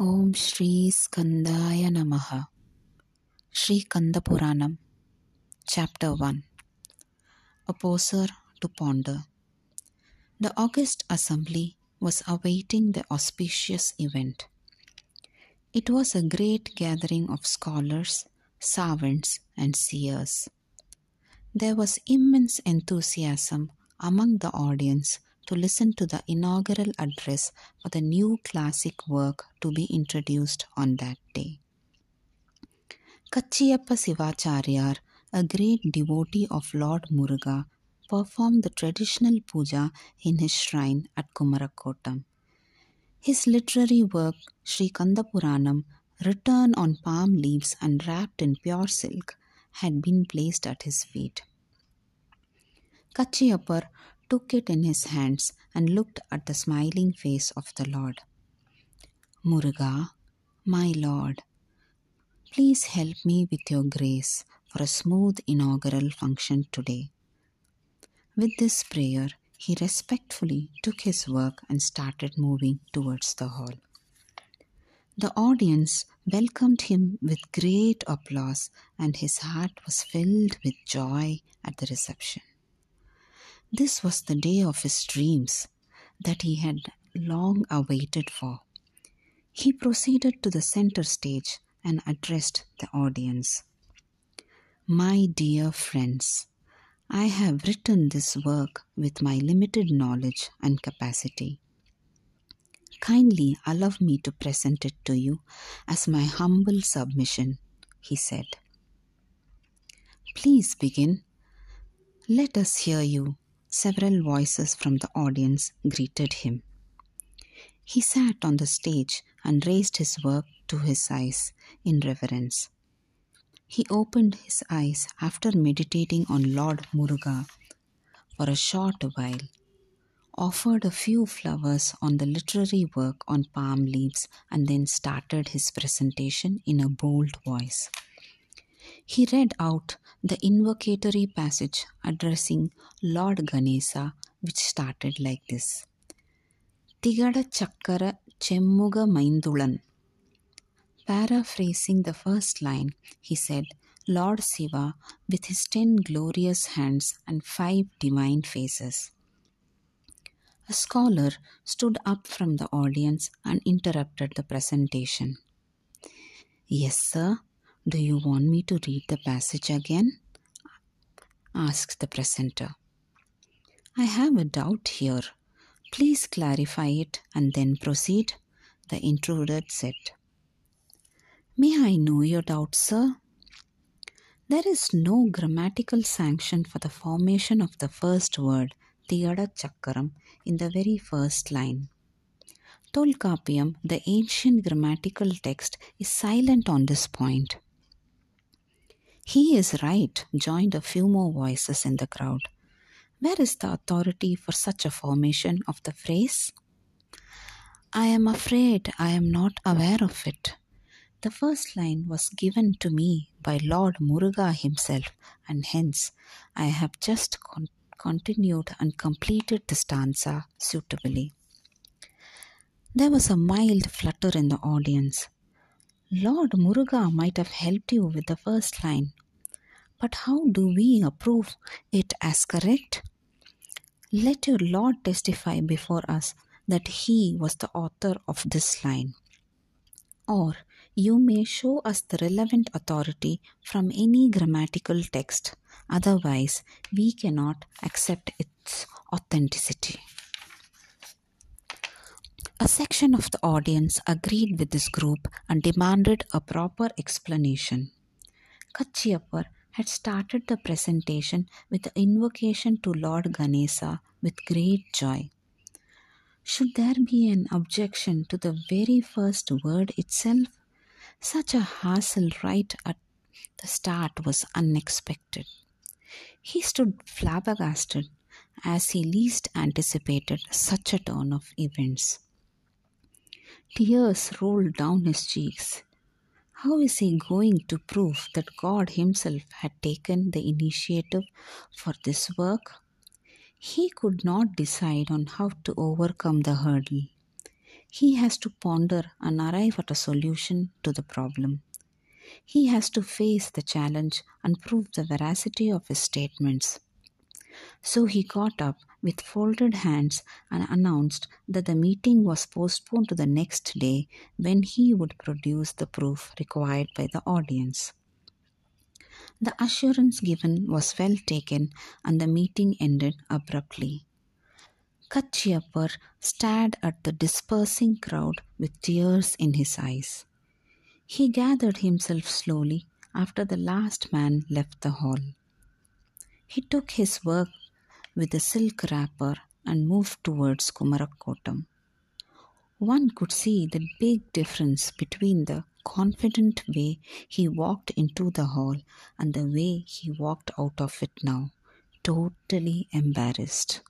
Om Shri Skandaya Namaha Shri Kanda Puranam Chapter 1 A Poser to Ponder The August Assembly was awaiting the auspicious event. It was a great gathering of scholars, savants, and seers. There was immense enthusiasm among the audience to listen to the inaugural address for the new classic work to be introduced on that day. Kachiyappa Sivacharyar, a great devotee of Lord Muruga, performed the traditional puja in his shrine at Kumarakottam. His literary work, Sri Kandapuranam, written on palm leaves and wrapped in pure silk, had been placed at his feet. Kachiyappar took it in his hands and looked at the smiling face of the Lord. Muruga, my Lord, please help me with your grace for a smooth inaugural function today. With this prayer, he respectfully took his work and started moving towards the hall. The audience welcomed him with great applause, and his heart was filled with joy at the reception. This was the day of his dreams that he had long awaited for. He proceeded to the center stage and addressed the audience. My dear friends, I have written this work with my limited knowledge and capacity. Kindly allow me to present it to you as my humble submission, he said. Please begin. Let us hear you Several voices from the audience greeted him. He sat on the stage and raised his work to his eyes in reverence. He opened his eyes after meditating on Lord Muruga for a short while, offered a few flowers on the literary work on palm leaves, and then started his presentation in a bold voice. He read out the invocatory passage addressing Lord Ganesha, which started like this Tigada Chakkara Chemmuga Maindulan. Paraphrasing the first line, he said, Lord Siva, with his ten glorious hands and five divine faces. A scholar stood up from the audience and interrupted the presentation. Yes, sir, do you want me to read the passage again? asked the presenter. I have a doubt here. Please clarify it and then proceed, the intruder said. May I know your doubt, sir? There is no grammatical sanction for the formation of the first word, Tiyada Chakaram, in the very first line. Tolkappiyam, the ancient grammatical text, is silent on this point. He is right, joined a few more voices in the crowd. Where is the authority for such a formation of the phrase? I am afraid I am not aware of it. The first line was given to me by Lord Muruga himself, and hence I have just con- continued and completed the stanza suitably. There was a mild flutter in the audience. Lord Muruga might have helped you with the first line. But how do we approve it as correct? Let your Lord testify before us that He was the author of this line. Or you may show us the relevant authority from any grammatical text, otherwise, we cannot accept its authenticity. A section of the audience agreed with this group and demanded a proper explanation. Kachiyappar had started the presentation with the invocation to Lord Ganesha with great joy. Should there be an objection to the very first word itself? Such a hassle right at the start was unexpected. He stood flabbergasted as he least anticipated such a turn of events. Tears rolled down his cheeks. How is he going to prove that God Himself had taken the initiative for this work? He could not decide on how to overcome the hurdle. he has to ponder and arrive at a solution to the problem. He has to face the challenge and prove the veracity of his statements. So he got up with folded hands and announced that the meeting was postponed to the next day when he would produce the proof required by the audience. The assurance given was well taken and the meeting ended abruptly. Kachiyappar stared at the dispersing crowd with tears in his eyes. He gathered himself slowly after the last man left the hall. He took his work with a silk wrapper and moved towards Kumarakottam. One could see the big difference between the confident way he walked into the hall and the way he walked out of it now, totally embarrassed.